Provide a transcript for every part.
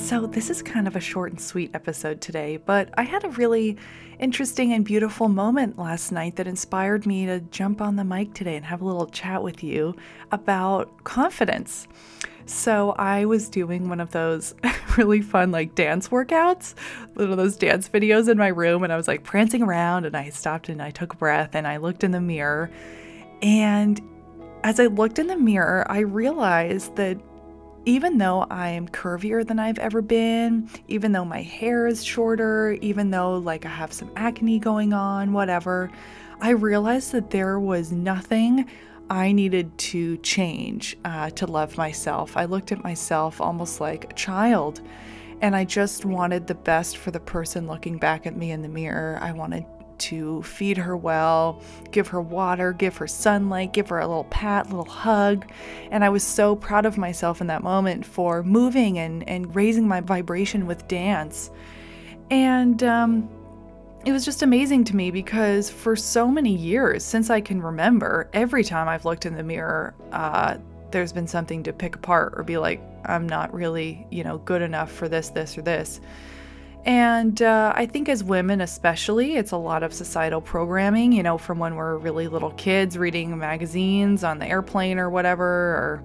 So, this is kind of a short and sweet episode today, but I had a really interesting and beautiful moment last night that inspired me to jump on the mic today and have a little chat with you about confidence. So, I was doing one of those really fun, like dance workouts, one of those dance videos in my room, and I was like prancing around, and I stopped and I took a breath and I looked in the mirror. And as I looked in the mirror, I realized that even though I am curvier than I've ever been, even though my hair is shorter, even though like I have some acne going on, whatever, I realized that there was nothing I needed to change uh, to love myself. I looked at myself almost like a child, and I just wanted the best for the person looking back at me in the mirror. I wanted to feed her well, give her water, give her sunlight, give her a little pat, little hug. And I was so proud of myself in that moment for moving and, and raising my vibration with dance. And um, it was just amazing to me because for so many years, since I can remember, every time I've looked in the mirror, uh, there's been something to pick apart or be like, I'm not really, you know, good enough for this, this, or this. And uh, I think as women, especially, it's a lot of societal programming, you know, from when we're really little kids reading magazines on the airplane or whatever, or,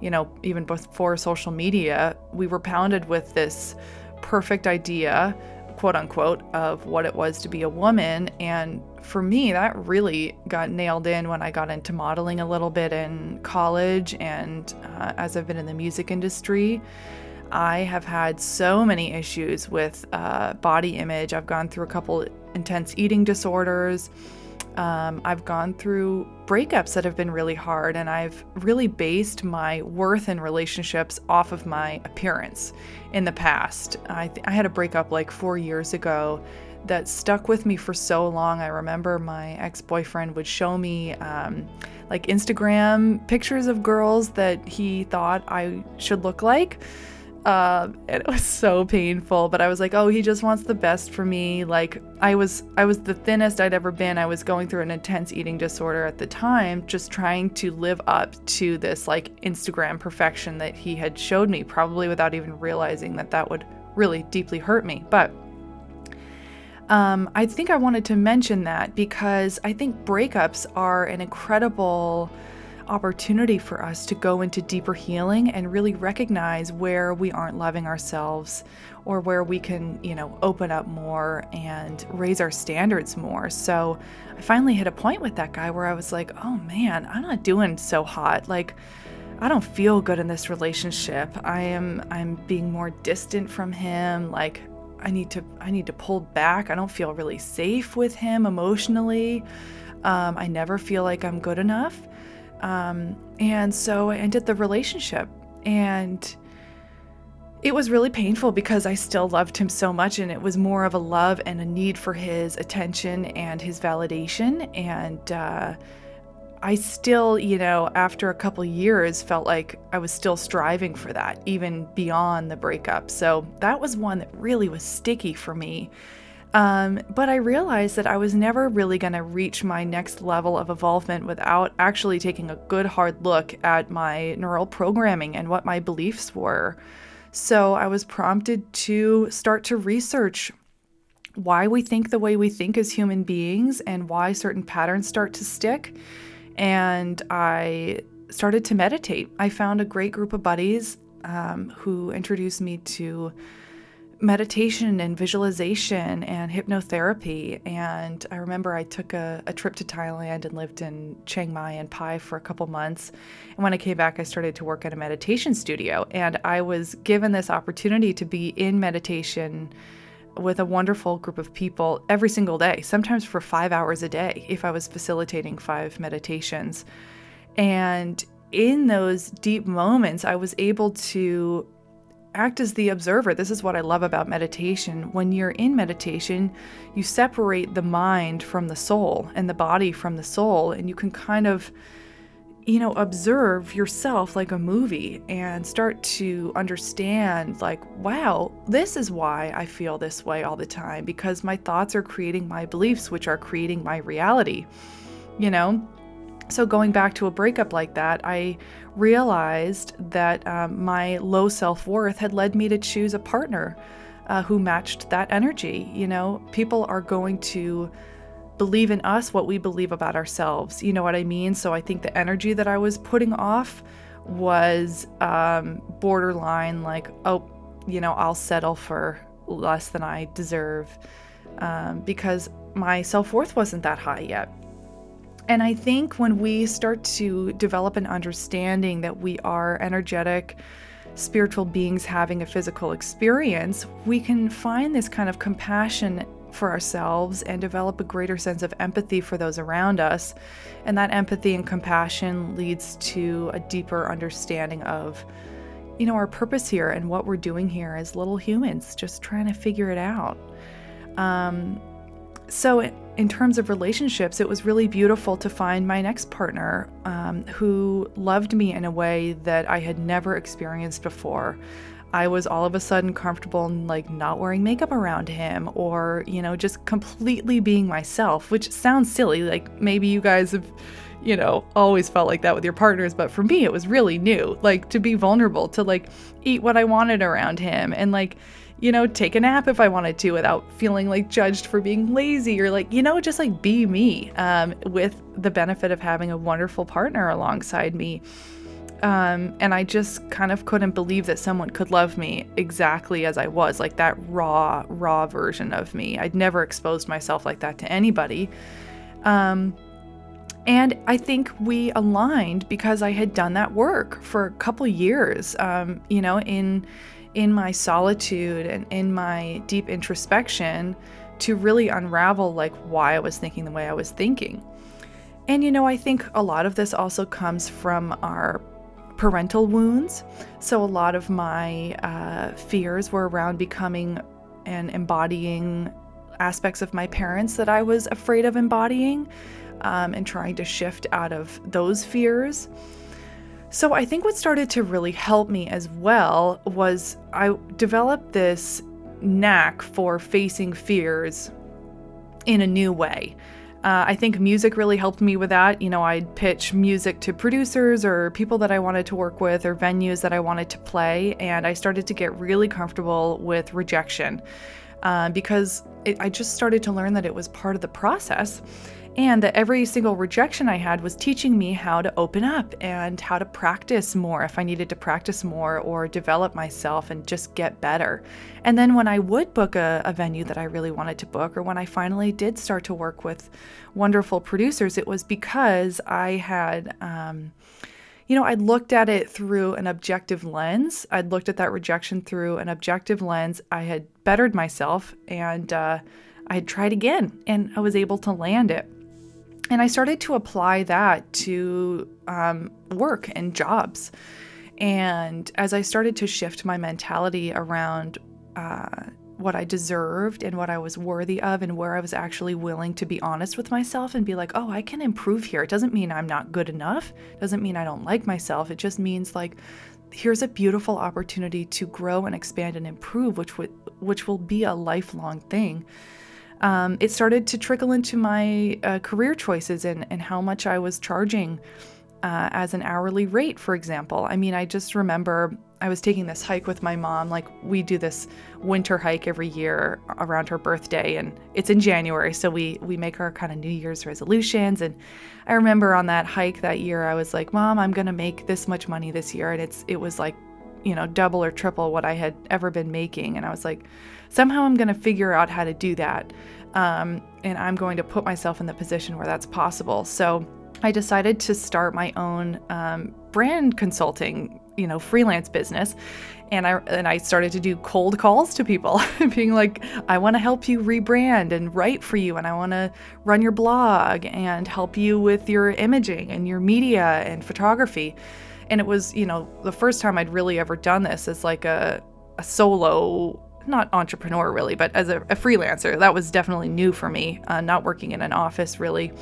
you know, even before social media, we were pounded with this perfect idea, quote unquote, of what it was to be a woman. And for me, that really got nailed in when I got into modeling a little bit in college and uh, as I've been in the music industry. I have had so many issues with uh, body image. I've gone through a couple intense eating disorders. Um, I've gone through breakups that have been really hard, and I've really based my worth in relationships off of my appearance in the past. I, th- I had a breakup like four years ago that stuck with me for so long. I remember my ex boyfriend would show me um, like Instagram pictures of girls that he thought I should look like. Uh, and it was so painful but i was like oh he just wants the best for me. Like i was i was the thinnest i'd ever been. I was going through an intense eating disorder at the time just trying to live up to this like instagram perfection that he had showed me probably without even realizing that that would really deeply hurt me. But um, I think I wanted to mention that because I think breakups are an incredible opportunity for us to go into deeper healing and really recognize where we aren't loving ourselves or where we can, you know, open up more and raise our standards more. So I finally hit a point with that guy where I was like, oh man, I'm not doing so hot. Like, I don't feel good in this relationship. I am I'm being more distant from him. Like I need to I need to pull back. I don't feel really safe with him emotionally. Um, I never feel like I'm good enough. Um, and so I ended the relationship. And it was really painful because I still loved him so much, and it was more of a love and a need for his attention and his validation. And uh, I still, you know, after a couple years, felt like I was still striving for that, even beyond the breakup. So that was one that really was sticky for me. Um, but I realized that I was never really going to reach my next level of involvement without actually taking a good hard look at my neural programming and what my beliefs were. So I was prompted to start to research why we think the way we think as human beings and why certain patterns start to stick. And I started to meditate. I found a great group of buddies um, who introduced me to meditation and visualization and hypnotherapy. And I remember I took a, a, trip to Thailand and lived in Chiang Mai and Pai for a couple months. And when I came back, I started to work at a meditation studio. And I was given this opportunity to be in meditation with a wonderful group of people every single day, sometimes for five hours a day, if I was facilitating five meditations. And in those deep moments, I was able to act as the observer. This is what I love about meditation. When you're in meditation, you separate the mind from the soul and the body from the soul, and you can kind of you know, observe yourself like a movie and start to understand, like, wow, this is why I feel this way all the time because my thoughts are creating my beliefs, which are creating my reality, you know? So, going back to a breakup like that, I realized that um, my low self worth had led me to choose a partner uh, who matched that energy. You know, people are going to believe in us what we believe about ourselves. You know what I mean? So I think the energy that I was putting off was um, borderline like, oh, you know, I'll settle for less than I deserve um, because my self worth wasn't that high yet. And I think when we start to develop an understanding that we are energetic, spiritual beings having a physical experience, we can find this kind of compassion for ourselves and develop a greater sense of empathy for those around us. And that empathy and compassion leads to a deeper understanding of, you know, our purpose here and what we're doing here as little humans, just trying to figure it out. Um, so, in terms of relationships, it was really beautiful to find my next partner um, who loved me in a way that I had never experienced before. I was all of a sudden comfortable in like not wearing makeup around him or, you know, just completely being myself, which sounds silly. Like maybe you guys have, you know, always felt like that with your partners, but for me, it was really new. Like to be vulnerable, to like eat what I wanted around him and like, you know, take a nap if I wanted to without feeling like judged for being lazy or like, you know, just like be me um, with the benefit of having a wonderful partner alongside me. Um, and I just kind of couldn't believe that someone could love me exactly as I was, like that raw, raw version of me. I'd never exposed myself like that to anybody. Um, and I think we aligned because I had done that work for a couple years, um, you know, in in my solitude and in my deep introspection to really unravel like why I was thinking the way I was thinking. And you know, I think a lot of this also comes from our parental wounds. So, a lot of my uh, fears were around becoming and embodying aspects of my parents that I was afraid of embodying um, and trying to shift out of those fears. So, I think what started to really help me as well was I developed this knack for facing fears in a new way. Uh, I think music really helped me with that. You know, I'd pitch music to producers or people that I wanted to work with or venues that I wanted to play, and I started to get really comfortable with rejection uh, because it, I just started to learn that it was part of the process and that every single rejection I had was teaching me how to open up and how to practice more if I needed to practice more or develop myself and just get better. And then when I would book a, a venue that I really wanted to book, or when I finally did start to work with wonderful producers, it was because I had. Um, you know, I'd looked at it through an objective lens. I'd looked at that rejection through an objective lens. I had bettered myself and uh, I had tried again and I was able to land it and I started to apply that to um, work and jobs. And as I started to shift my mentality around uh, what I deserved and what I was worthy of, and where I was actually willing to be honest with myself and be like, oh, I can improve here. It doesn't mean I'm not good enough. It doesn't mean I don't like myself. It just means like, here's a beautiful opportunity to grow and expand and improve, which would which will be a lifelong thing um, it started to trickle into my uh, career choices and, and how much I was charging uh, as an hourly rate, for example. I mean, I just remember I was taking this hike with my mom. Like, we do this winter hike every year around her birthday, and it's in January. So we, we make our kind of New Year's resolutions. And I remember on that hike that year, I was like, Mom, I'm going to make this much money this year. And it's, it was like, you know, double or triple what I had ever been making. And I was like, somehow I'm going to figure out how to do that. Um, and I'm going to put myself in the position where that's possible. So I decided to start my own um, brand consulting, you know, freelance business. And I and I started to do cold calls to people, being like, I want to help you rebrand and write for you, and I want to run your blog and help you with your imaging and your media and photography. And it was, you know, the first time I'd really ever done this as like a, a solo not entrepreneur really, but as a, a freelancer, that was definitely new for me, uh, not working in an office really.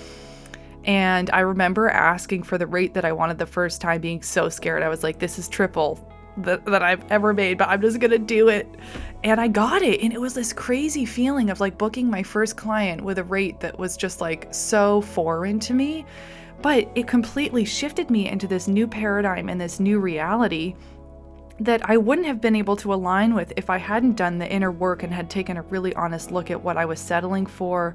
And I remember asking for the rate that I wanted the first time, being so scared. I was like, this is triple that, that I've ever made, but I'm just gonna do it. And I got it. And it was this crazy feeling of like booking my first client with a rate that was just like so foreign to me. But it completely shifted me into this new paradigm and this new reality that I wouldn't have been able to align with if I hadn't done the inner work and had taken a really honest look at what I was settling for,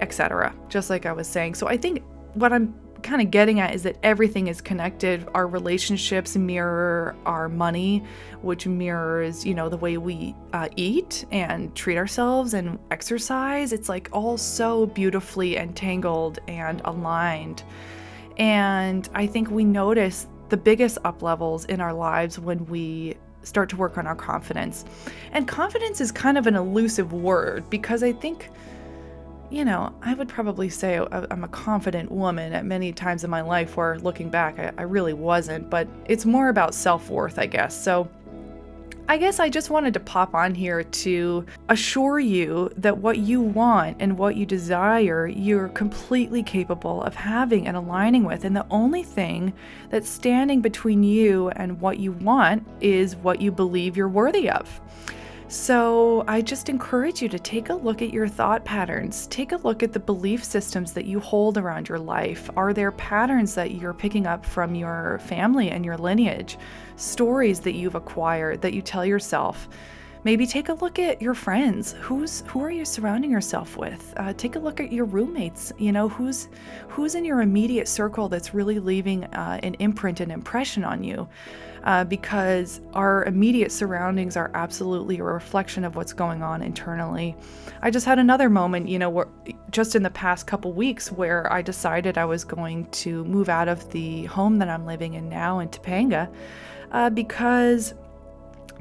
etc. Just like I was saying. So I think what I'm kind of getting at is that everything is connected. Our relationships mirror our money, which mirrors, you know, the way we uh, eat and treat ourselves and exercise. It's like all so beautifully entangled and aligned. And I think we notice the biggest up levels in our lives when we start to work on our confidence. And confidence is kind of an elusive word because I think you know, I would probably say I'm a confident woman at many times in my life where looking back, I, I really wasn't, but it's more about self worth, I guess. So I guess I just wanted to pop on here to assure you that what you want and what you desire, you're completely capable of having and aligning with. And the only thing that's standing between you and what you want is what you believe you're worthy of. So, I just encourage you to take a look at your thought patterns. Take a look at the belief systems that you hold around your life. Are there patterns that you're picking up from your family and your lineage? Stories that you've acquired that you tell yourself? Maybe take a look at your friends. Who's who are you surrounding yourself with? Uh, take a look at your roommates. You know who's who's in your immediate circle that's really leaving uh, an imprint, an impression on you. Uh, because our immediate surroundings are absolutely a reflection of what's going on internally. I just had another moment, you know, where, just in the past couple weeks where I decided I was going to move out of the home that I'm living in now in Topanga uh, because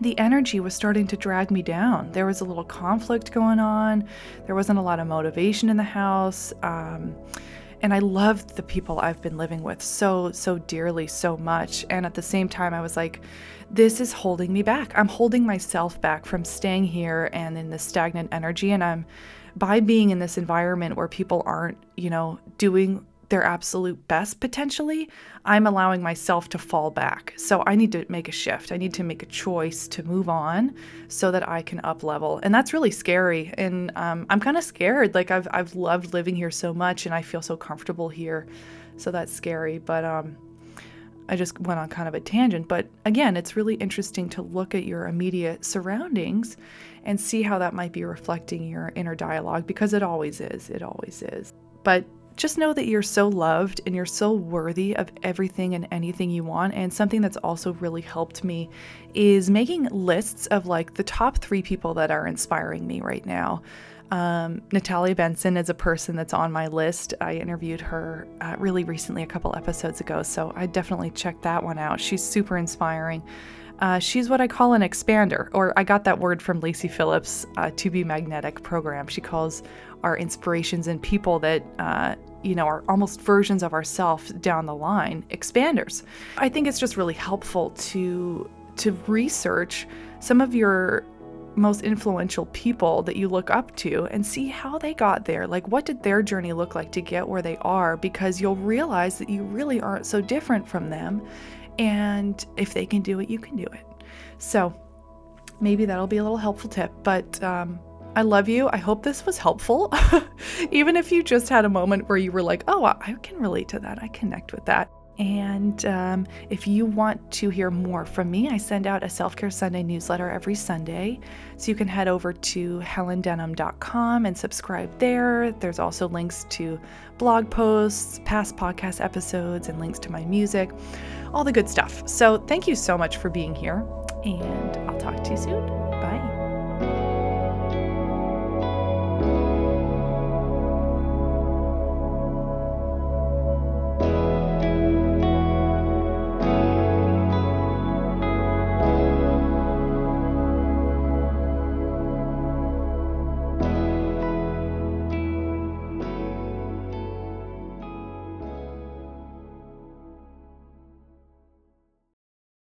the energy was starting to drag me down. There was a little conflict going on. There wasn't a lot of motivation in the house. Um, and I loved the people I've been living with so, so dearly, so much. And at the same time, I was like, this is holding me back. I'm holding myself back from staying here and in this stagnant energy. And I'm, by being in this environment where people aren't, you know, doing their absolute best potentially, I'm allowing myself to fall back. So I need to make a shift. I need to make a choice to move on so that I can up level. And that's really scary. And um, I'm kind of scared. Like I've, I've loved living here so much and I feel so comfortable here. So that's scary. But um, I just went on kind of a tangent. But again, it's really interesting to look at your immediate surroundings and see how that might be reflecting your inner dialogue because it always is. It always is. But just know that you're so loved and you're so worthy of everything and anything you want. And something that's also really helped me is making lists of like the top three people that are inspiring me right now. Um, Natalia Benson is a person that's on my list. I interviewed her uh, really recently, a couple episodes ago, so I definitely checked that one out. She's super inspiring. Uh, she's what I call an expander, or I got that word from Lacy Phillips' uh, To Be Magnetic program. She calls our inspirations and people that uh, you know are almost versions of ourselves down the line expanders i think it's just really helpful to to research some of your most influential people that you look up to and see how they got there. Like, what did their journey look like to get where they are? Because you'll realize that you really aren't so different from them. And if they can do it, you can do it. So, maybe that'll be a little helpful tip. But um, I love you. I hope this was helpful. Even if you just had a moment where you were like, oh, I can relate to that, I connect with that. And um, if you want to hear more from me, I send out a Self Care Sunday newsletter every Sunday. So you can head over to helendenham.com and subscribe there. There's also links to blog posts, past podcast episodes, and links to my music, all the good stuff. So thank you so much for being here, and I'll talk to you soon.